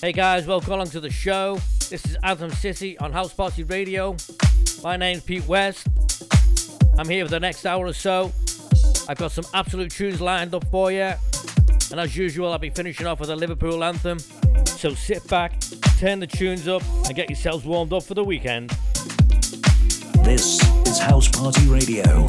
Hey guys, welcome along to the show. This is Anthem City on House Party Radio. My name's Pete West. I'm here for the next hour or so. I've got some absolute tunes lined up for you. And as usual, I'll be finishing off with a Liverpool anthem. So sit back, turn the tunes up, and get yourselves warmed up for the weekend. This is House Party Radio.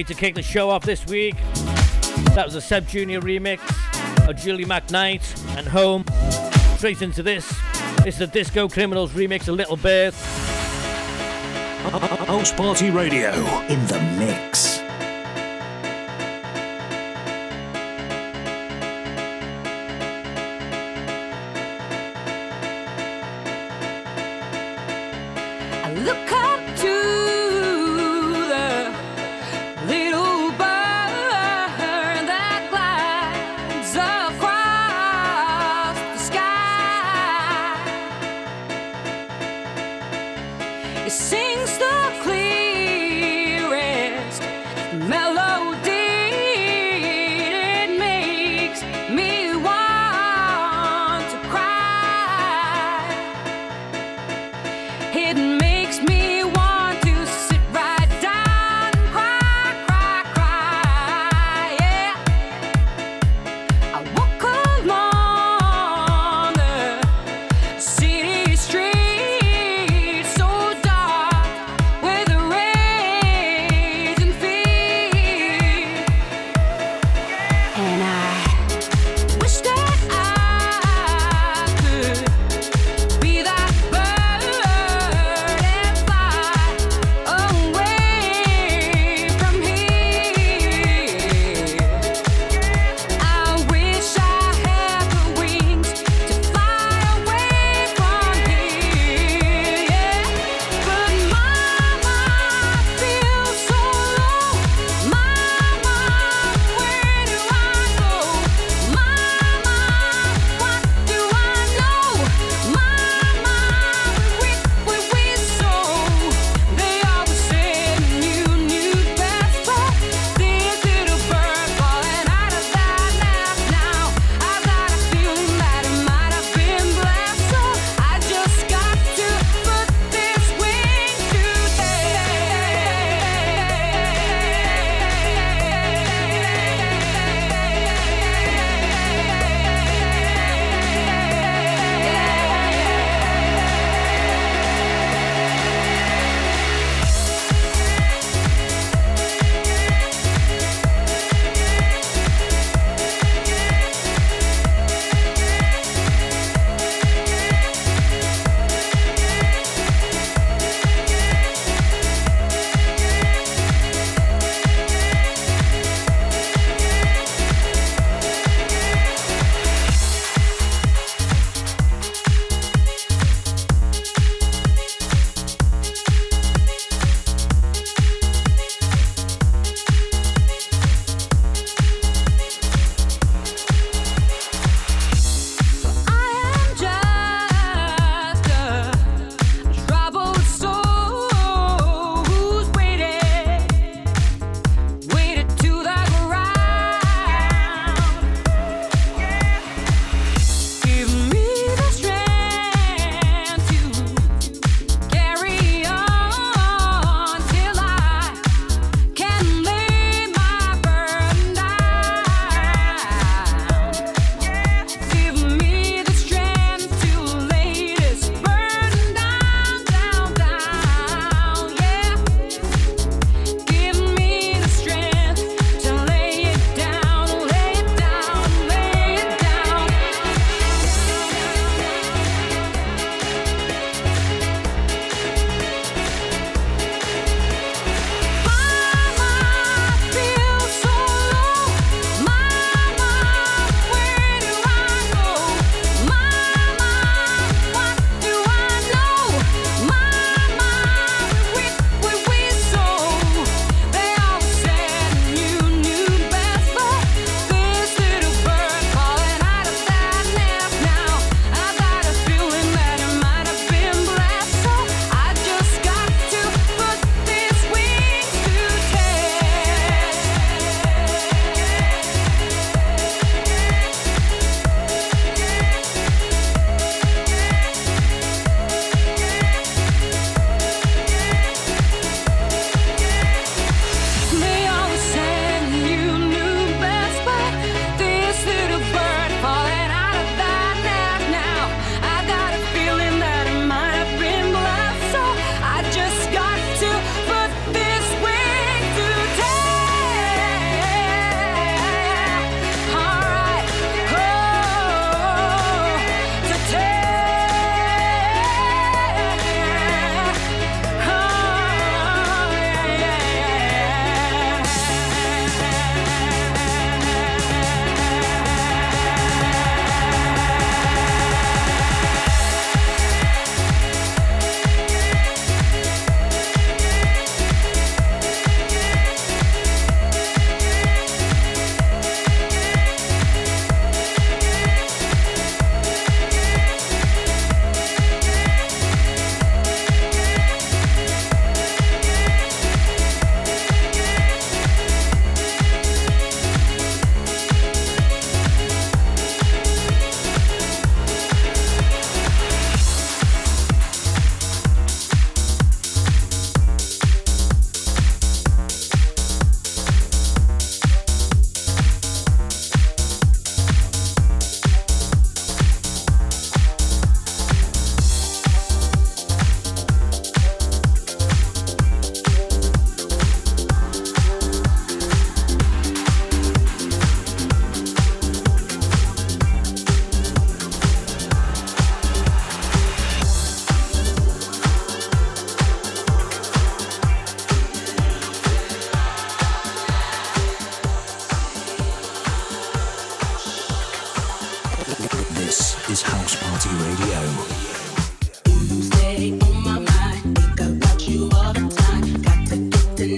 Way to kick the show off this week. That was a Seb Jr. remix of Julie McKnight and Home. Straight into this. It's the Disco Criminals remix of Little Bird. House Party Radio in the mix.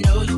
know you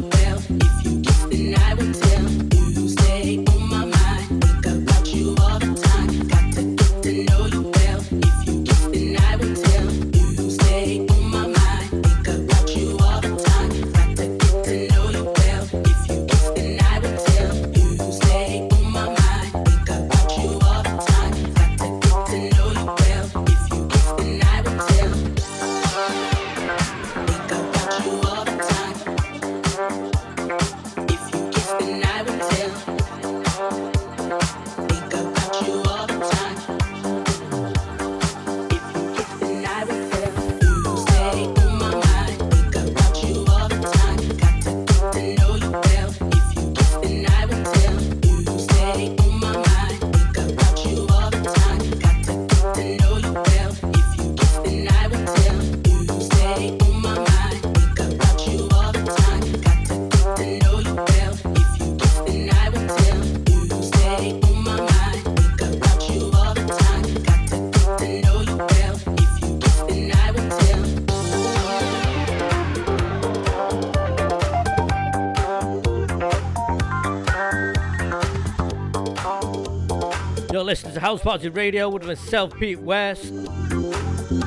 House Party Radio with myself, Pete West.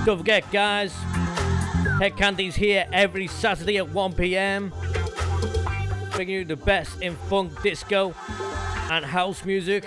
Don't forget, guys, Head Candy's here every Saturday at 1 pm, bringing you the best in funk, disco, and house music.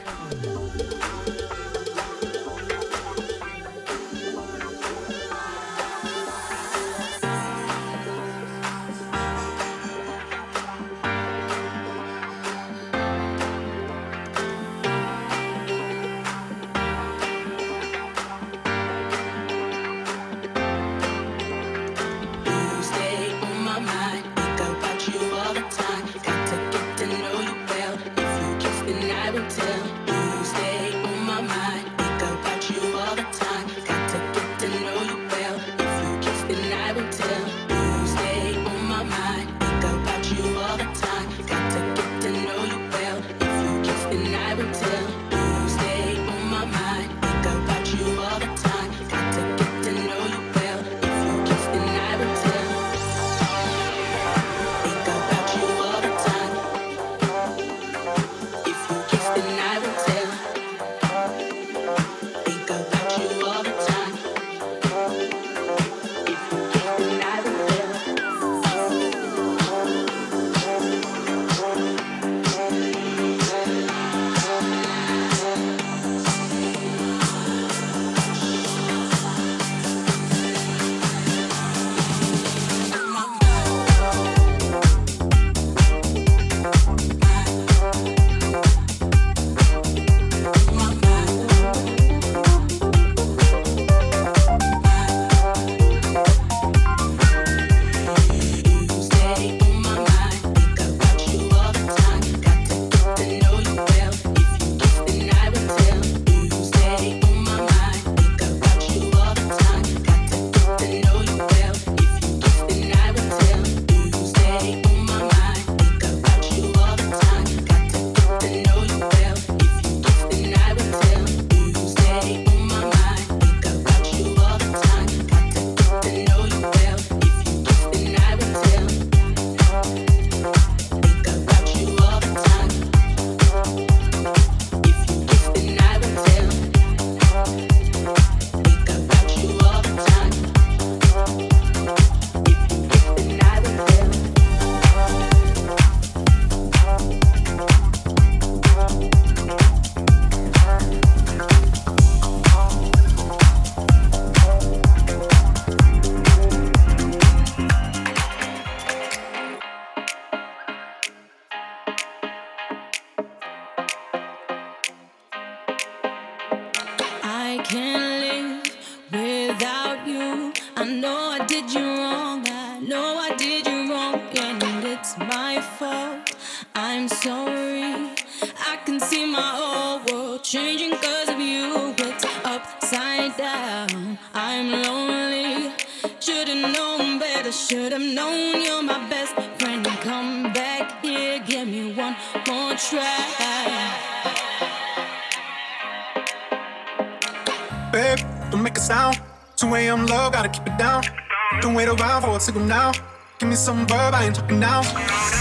Ain't talking now.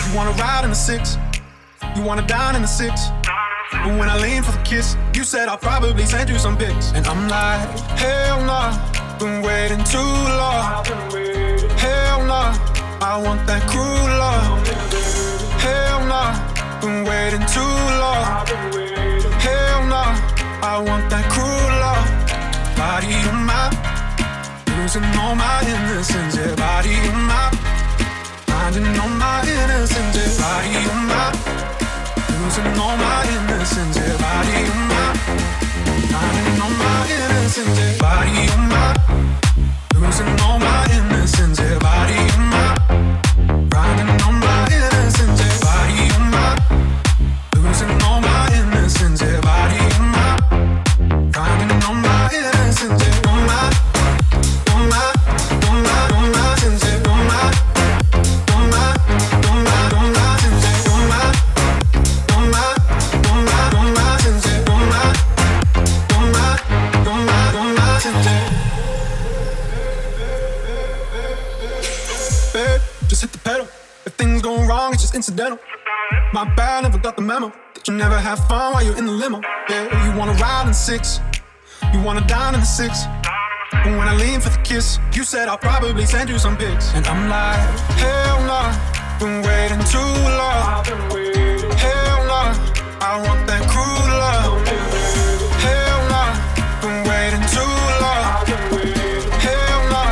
You wanna ride in the six, you wanna dine in the six. But when I lean for the kiss, you said I'll probably send you some pics. And I'm like, hell nah, been waiting too long. Hell nah, I want that cruel love. Hell nah, been waiting too long. Hell nah, I want that cruel love. Body on my losing all my innocence, yeah, body on my finding all my innocence, body on my losing all my innocence, yeah, body on my all my innocence, my losing all my innocence, body on my memo. That you never have fun while you're in the limo. Yeah, you wanna ride in six, you wanna dine in the six. But when I lean for the kiss, you said I'll probably send you some pics. And I'm like, hell nah, been waiting too long. Hell nah, I want that cruel love. Hell nah, been waiting too long. Hell nah,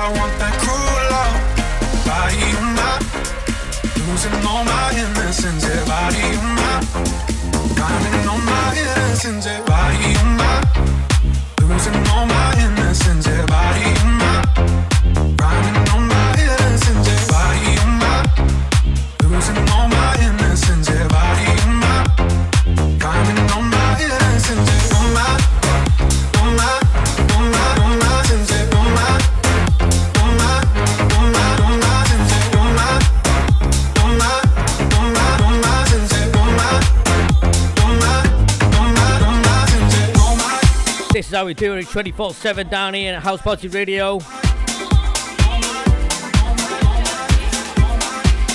I want that cruel love. Body on my, losing all my innocence. Yeah, body innocence. Yeah, body on my, losing all eh, my innocence. Yeah, body on my, grinding Is how we do it 24 7 down here at House Party Radio.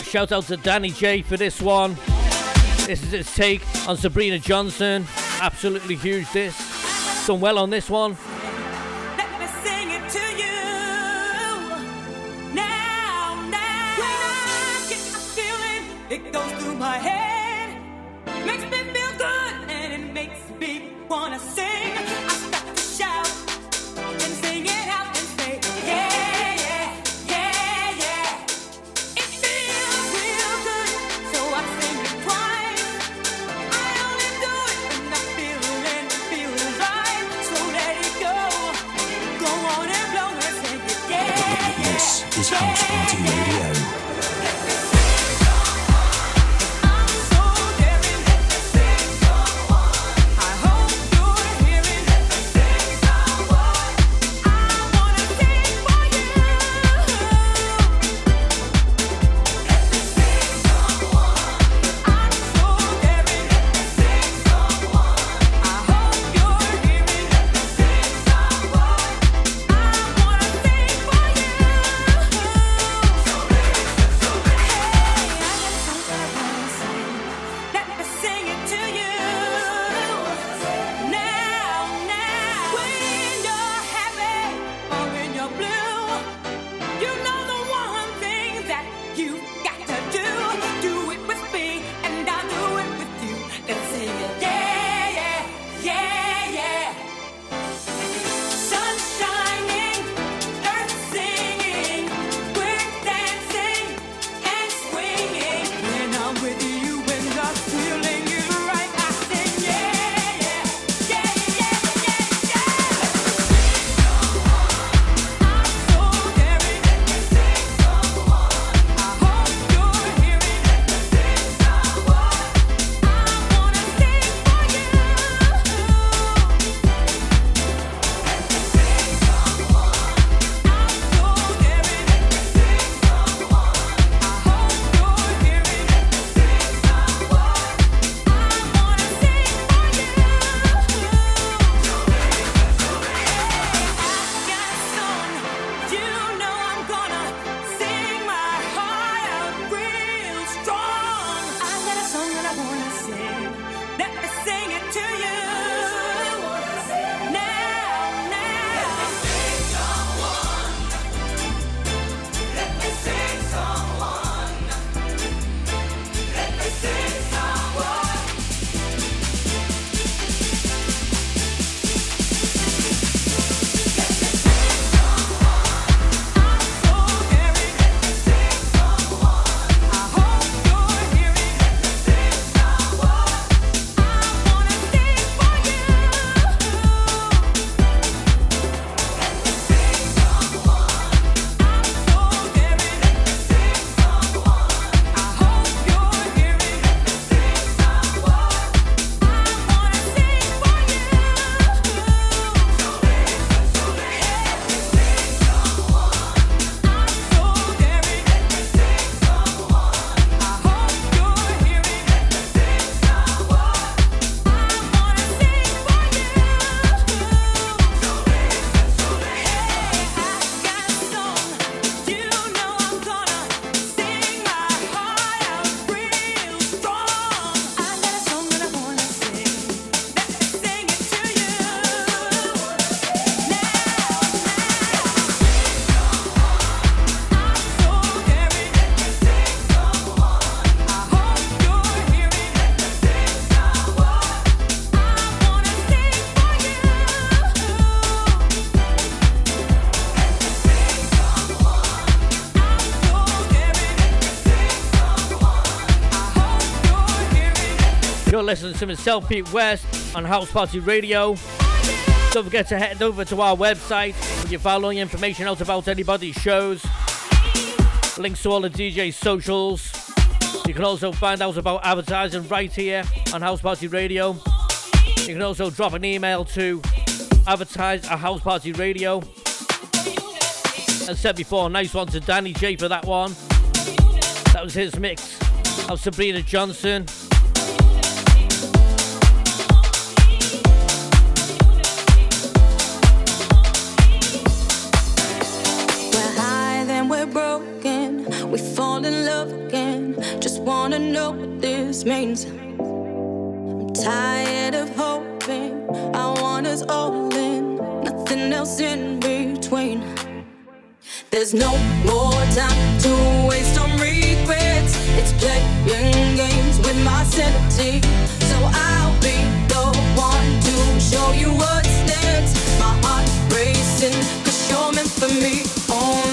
Shout out to Danny J for this one. This is his take on Sabrina Johnson. Absolutely huge this. Done well on this one. Let me You're listening to myself, Pete West, on House Party Radio. Don't forget to head over to our website where you find all the information out about anybody's shows, links to all the DJ socials. You can also find out about advertising right here on House Party Radio. You can also drop an email to advertise at House Party Radio. As said before, nice one to Danny J for that one. That was his mix of Sabrina Johnson. We fall in love again. Just wanna know what this means. I'm tired of hoping. I want us all in, nothing else in between. There's no more time to waste on regrets. It's playing games with my sanity. So I'll be the one to show you what's next. My heart racing, cause you're meant for me. Only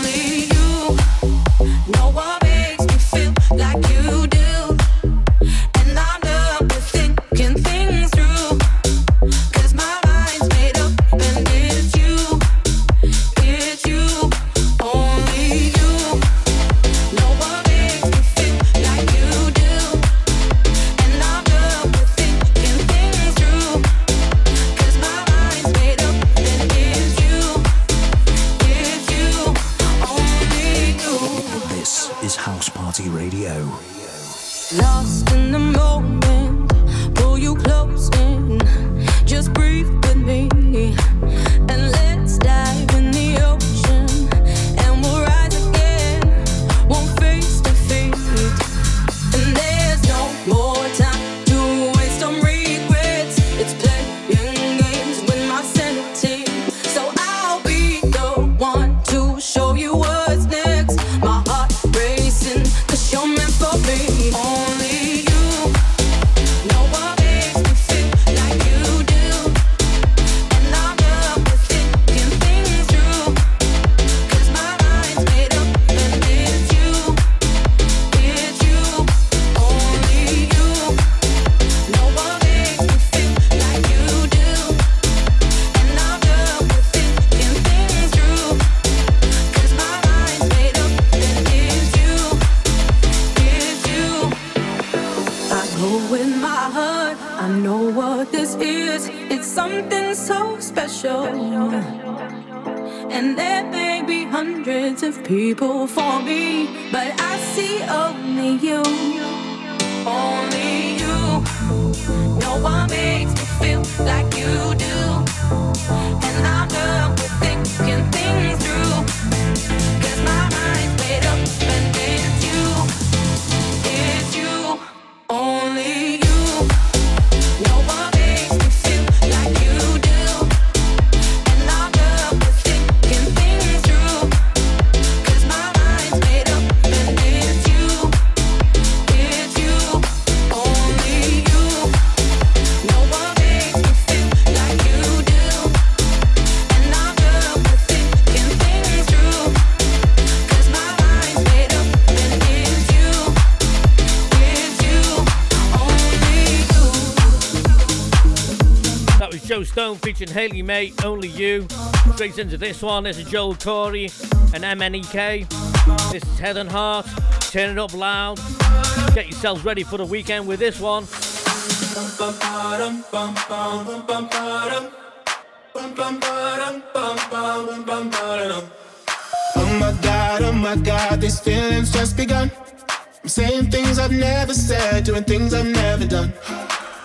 Featuring Haley May, Only You. Straight into this one, this is Joel Corry and MNEK. This is Head and Heart. Turn it up loud. Get yourselves ready for the weekend with this one. Oh my god, oh my god, these feelings just begun. I'm saying things I've never said, doing things I've never done.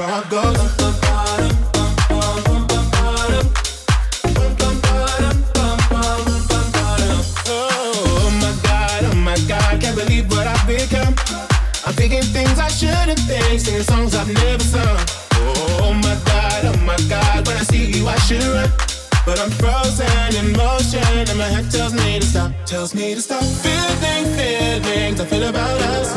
What I've become. I'm thinking things I shouldn't think, singing songs I've never sung. Oh my God, oh my God, when I see you I should run. But I'm frozen in motion and my head tells me to stop, tells me to stop. Feeling feelings I feel about us.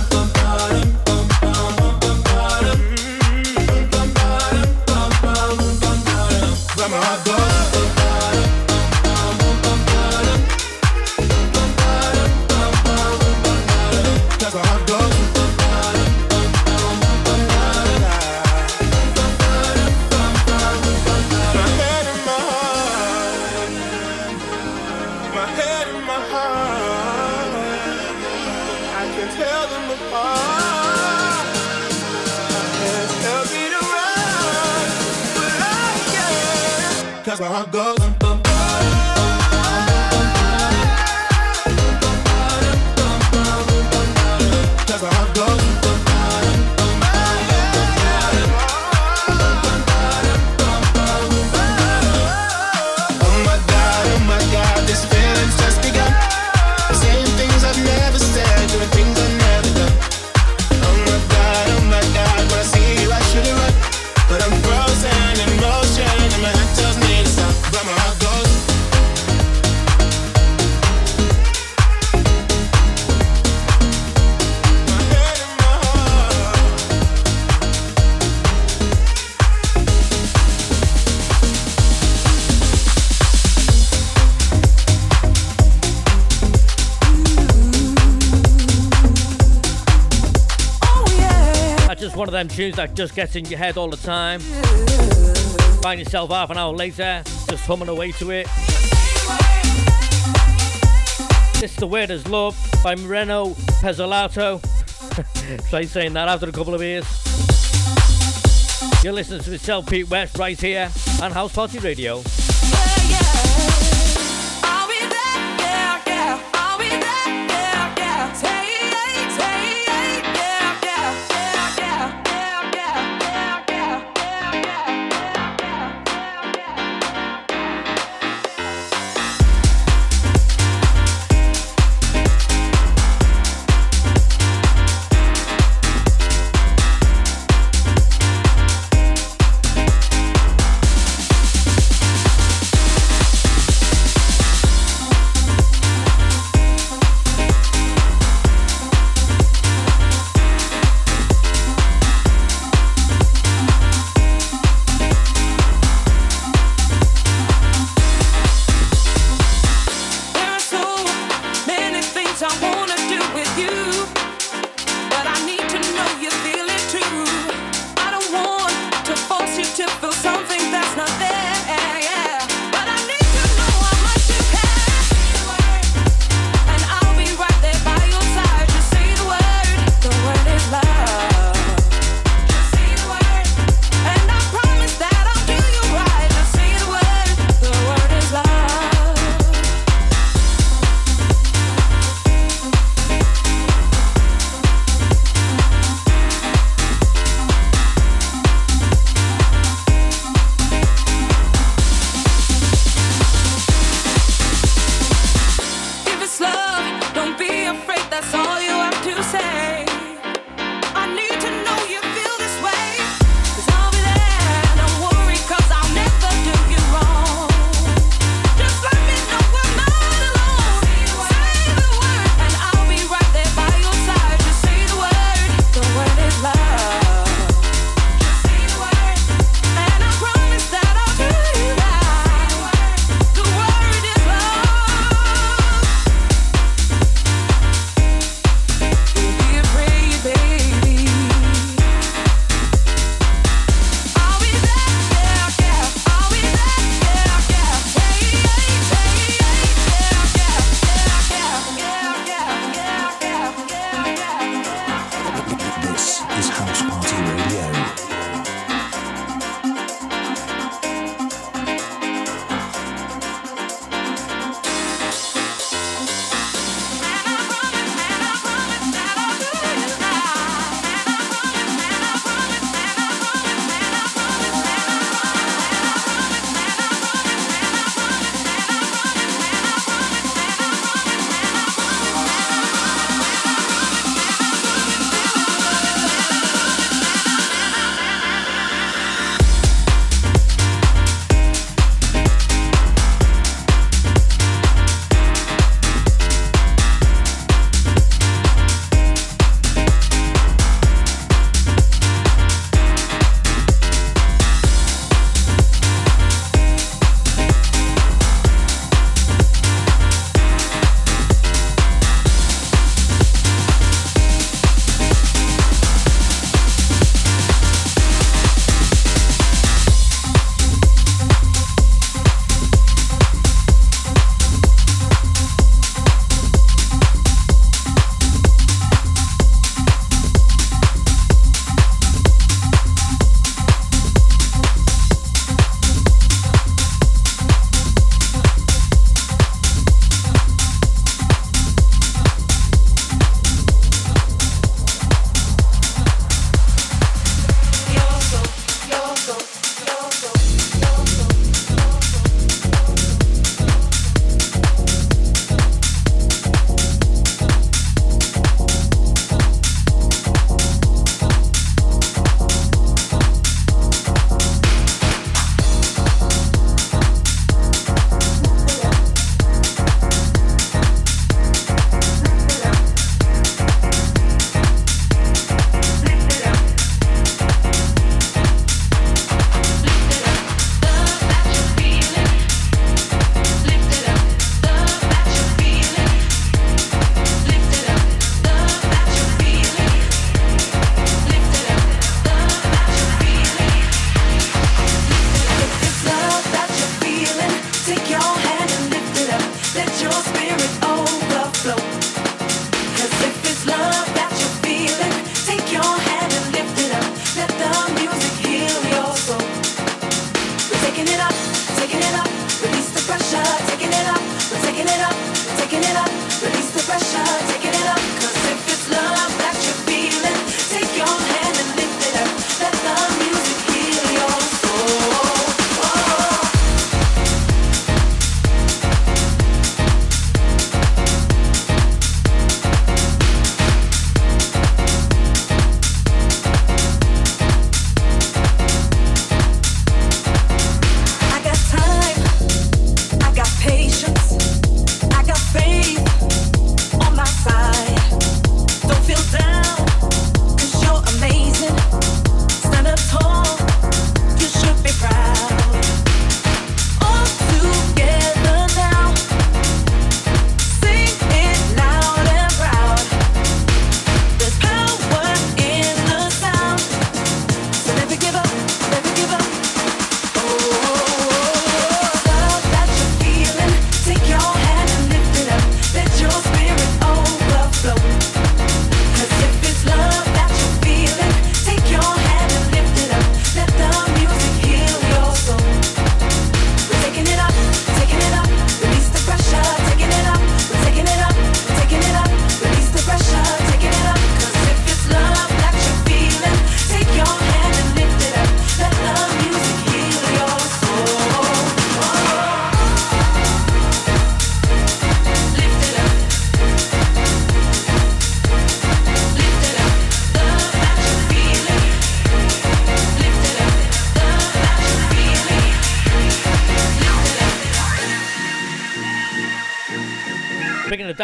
my heart goes. Them tunes that just gets in your head all the time. Find yourself half an hour later, just humming away to it. This is The Weird As Love by Moreno Pezzolato. Try saying that after a couple of years. You're listening to myself, Pete West, right here on House Party Radio.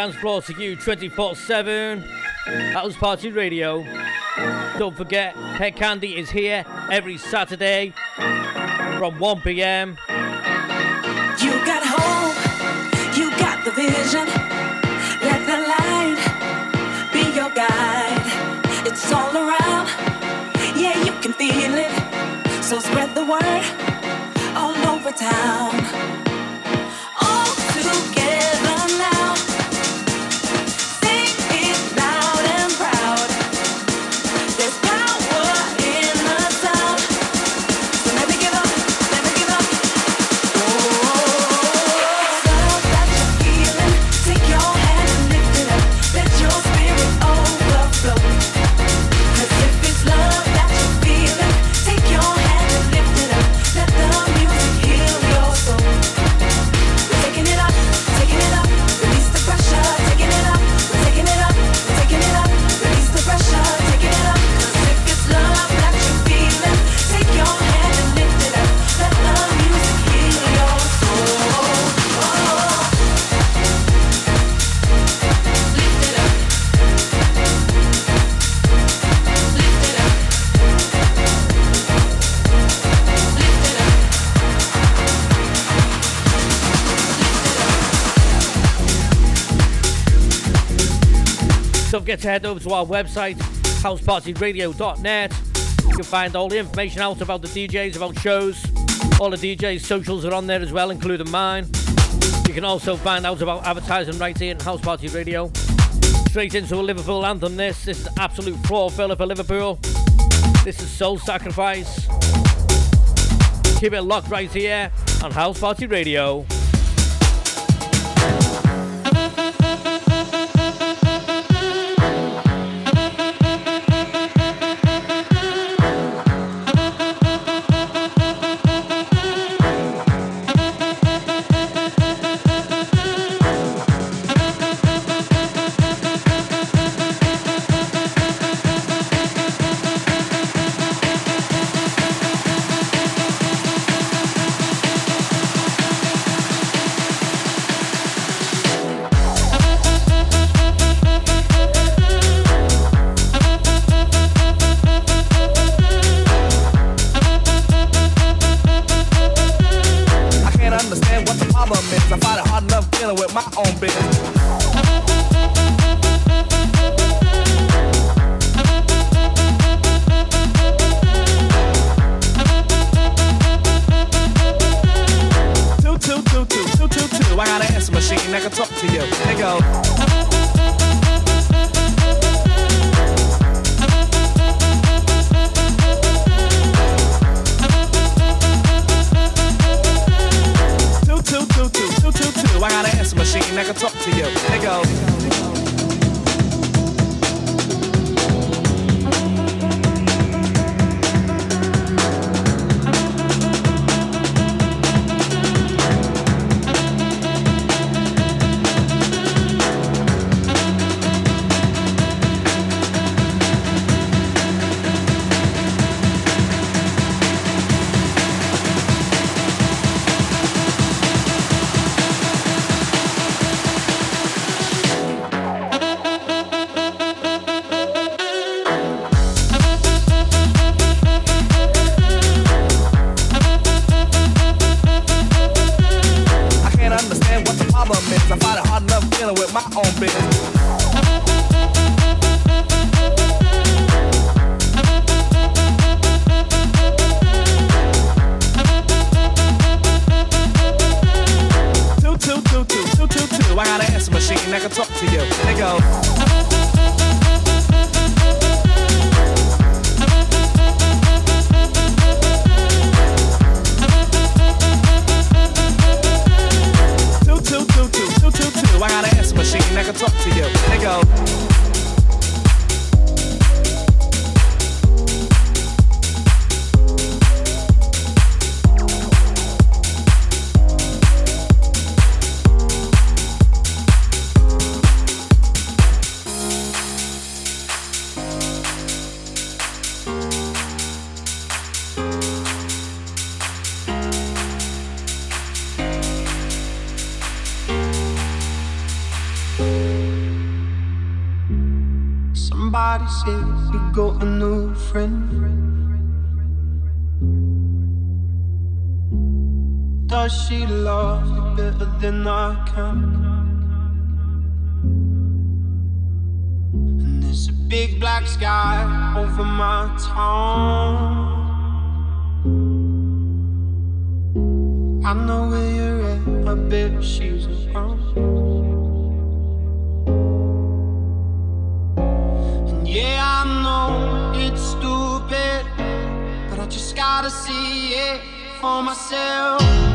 Dance floor to you 24 7. House Party Radio. Don't forget, Hed Kandi is here every Saturday from 1 pm. You got hope, you got the vision. Let the light be your guide. It's all around, yeah, you can feel it. So spread the word all over town. Forget to head over to our website, housepartyradio.net. You can find all the information out about the DJs, about shows. All the DJs' socials are on there as well, including mine. You can also find out about advertising right here in House Party Radio. Straight into a Liverpool anthem, this. This is absolute floor filler for Liverpool. This is Soul Sacrifice. Keep it locked right here on House Party Radio. where you're at. I bet she's around. And yeah, I know it's stupid, but I just gotta see it for myself.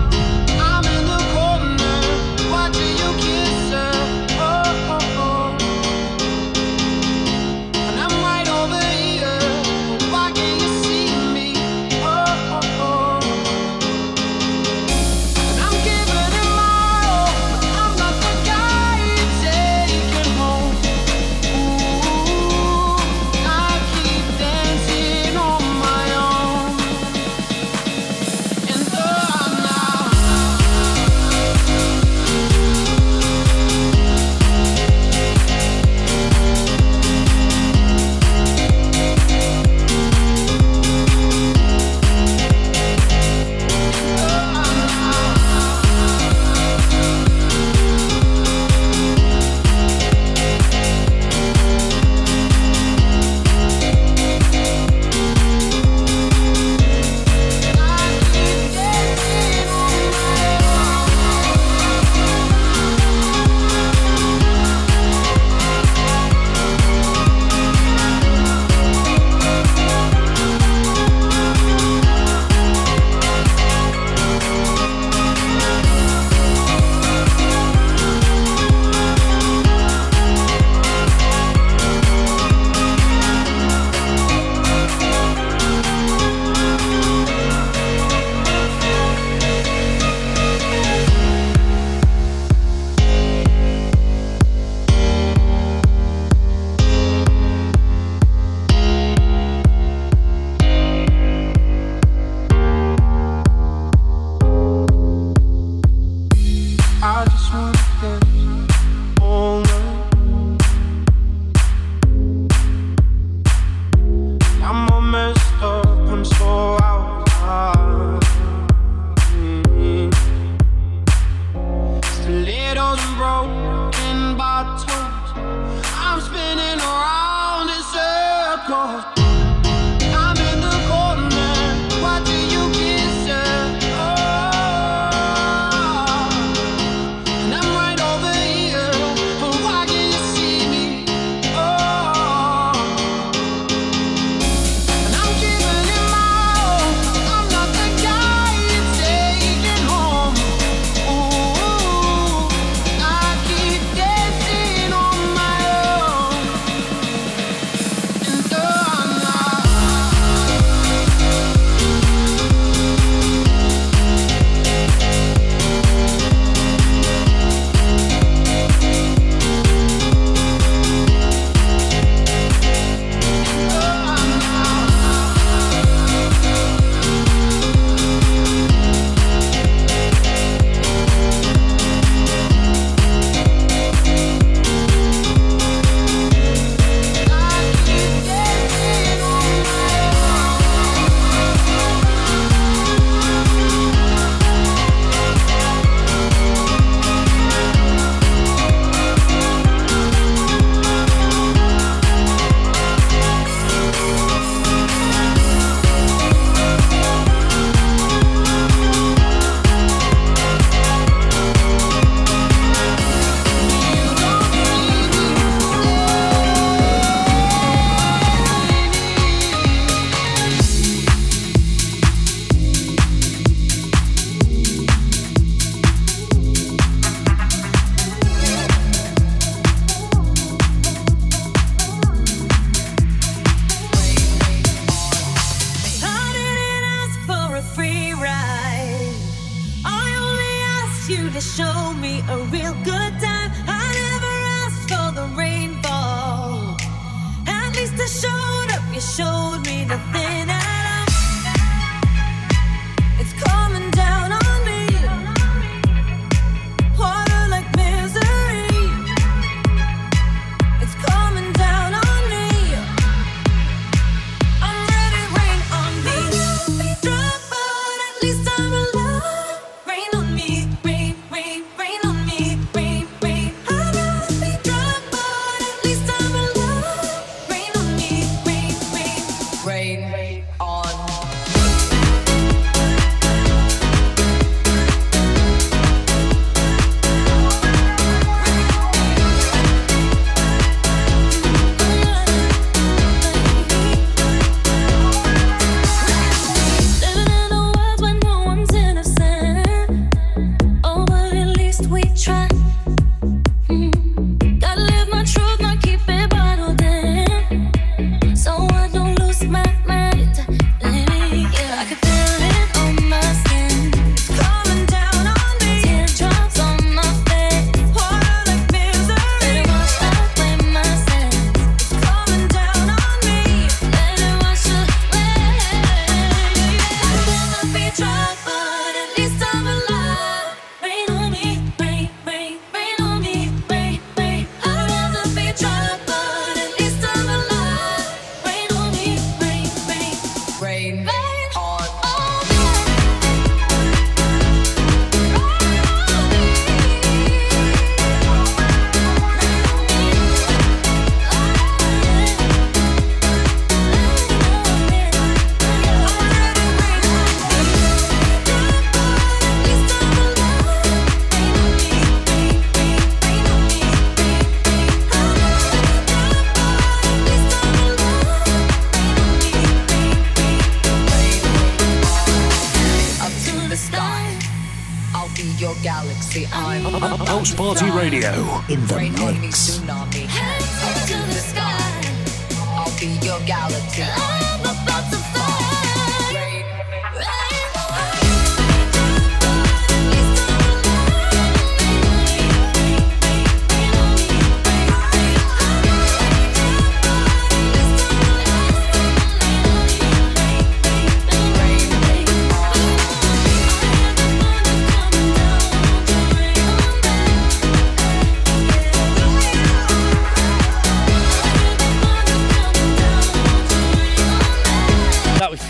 in the Rain mix.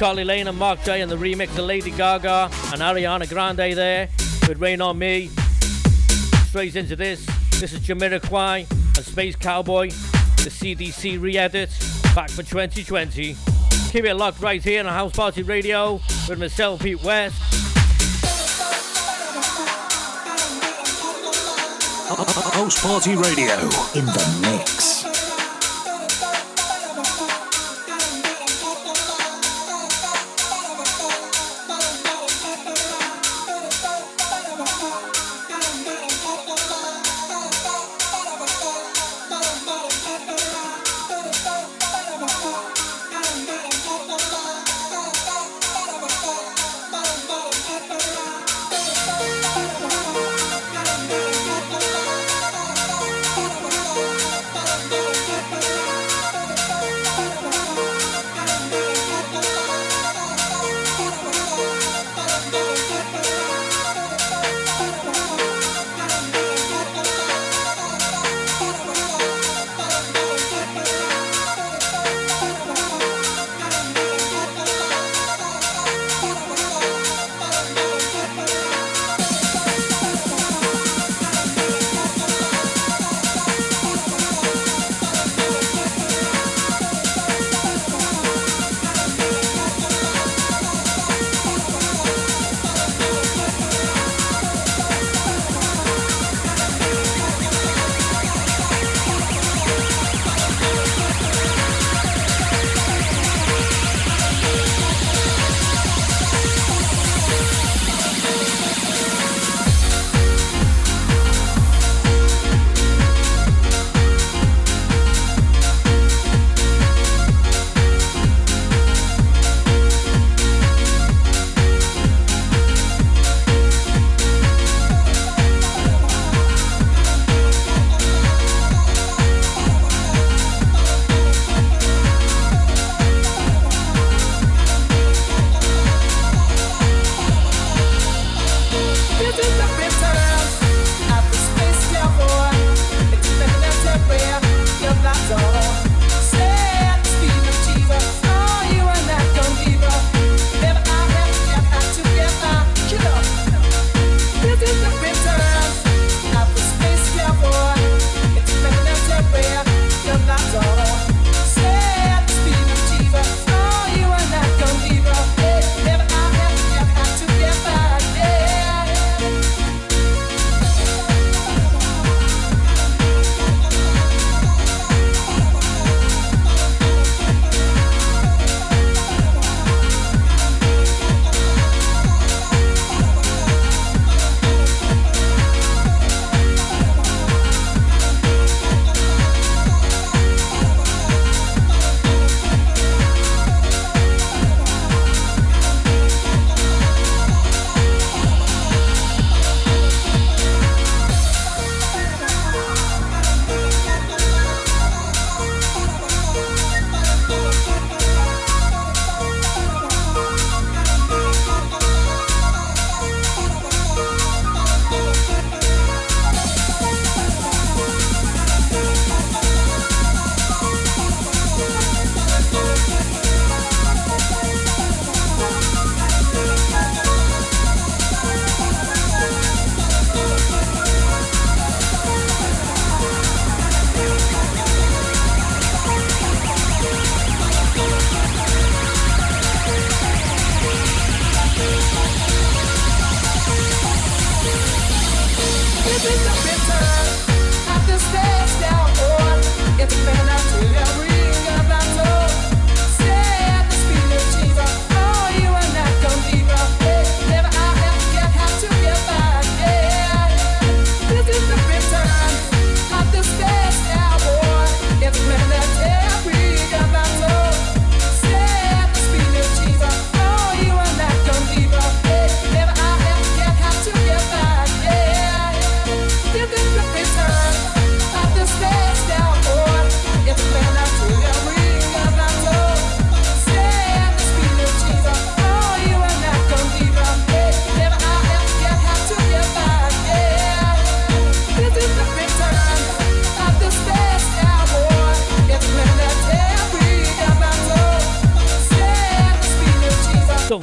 Charlie Lane and Mark J and the remix of Lady Gaga and Ariana Grande there with Rain on Me. Straight into this. This is Jamiroquai and Space Cowboy, the CDC re edit, back for 2020. Keep it locked right here on House Party Radio with myself, Pete West. House Party Radio in the mix.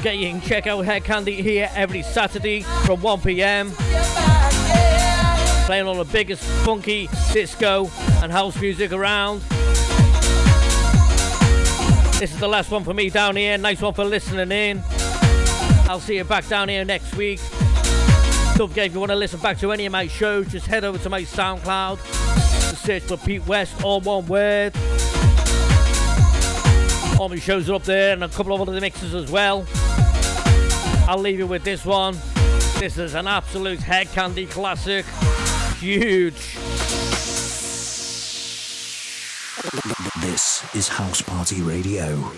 Check out Hedkandi here every Saturday from 1 pm. Playing all the biggest funky disco and house music around. This is the last one for me down here. Nice one for listening in. I'll see you back down here next week. Don't forget if you want to listen back to any of my shows, just head over to my SoundCloud. Search for Pete West, all one word. All my shows are up there and a couple of other mixes as well. I'll leave you with this one. This is an absolute Hed Kandi classic. Huge. This is House Party Radio.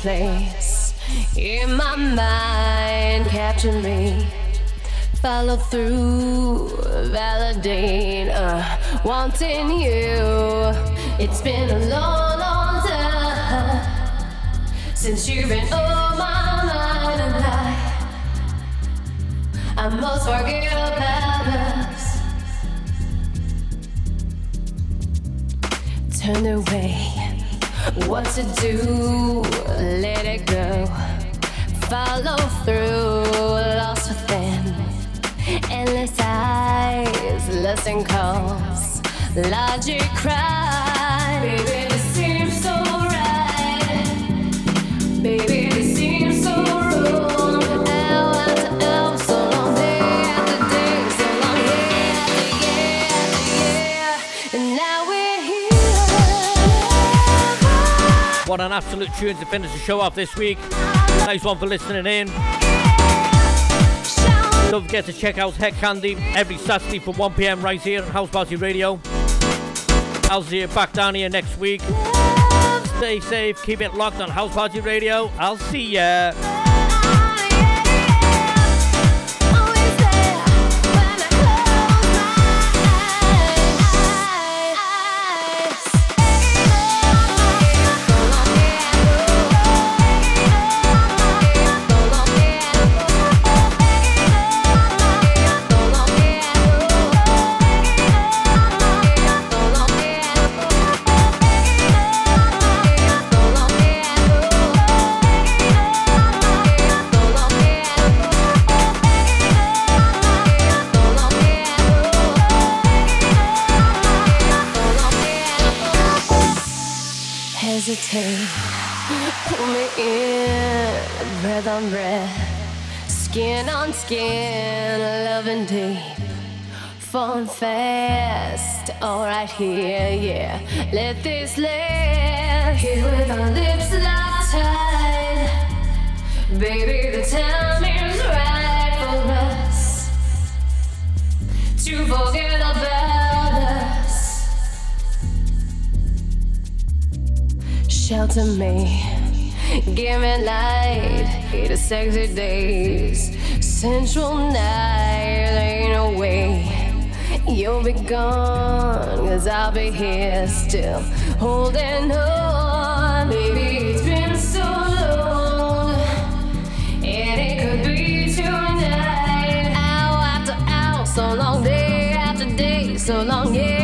Place in my mind. Capture me, follow through, validate, uh, wanting you. It's been a long, long time since you've been on my mind, and I, I must forget about us. Turn away, what to do? Let it go. Follow through, lost within. Endless eyes, listen calls, logic cries. Baby, this seems so right. Baby, What an absolute tune to finish the show off this week. Nice one for listening in. Don't forget to check out Hed Kandi every Saturday from 1 pm right here on House Party Radio. I'll see you back down here next week. Stay safe, keep it locked on House Party Radio. I'll see ya. Here, yeah. Let this last. Here with our lips locked tight, baby. The time is right for us to forget about us. Shelter me, give me light, the sexy days, sensual night, ain't no way You'll be gone, cause I'll be here still holding on. Baby, it's been so long, and it could be tonight. Hour after hour, so long, day after day, so long, yeah.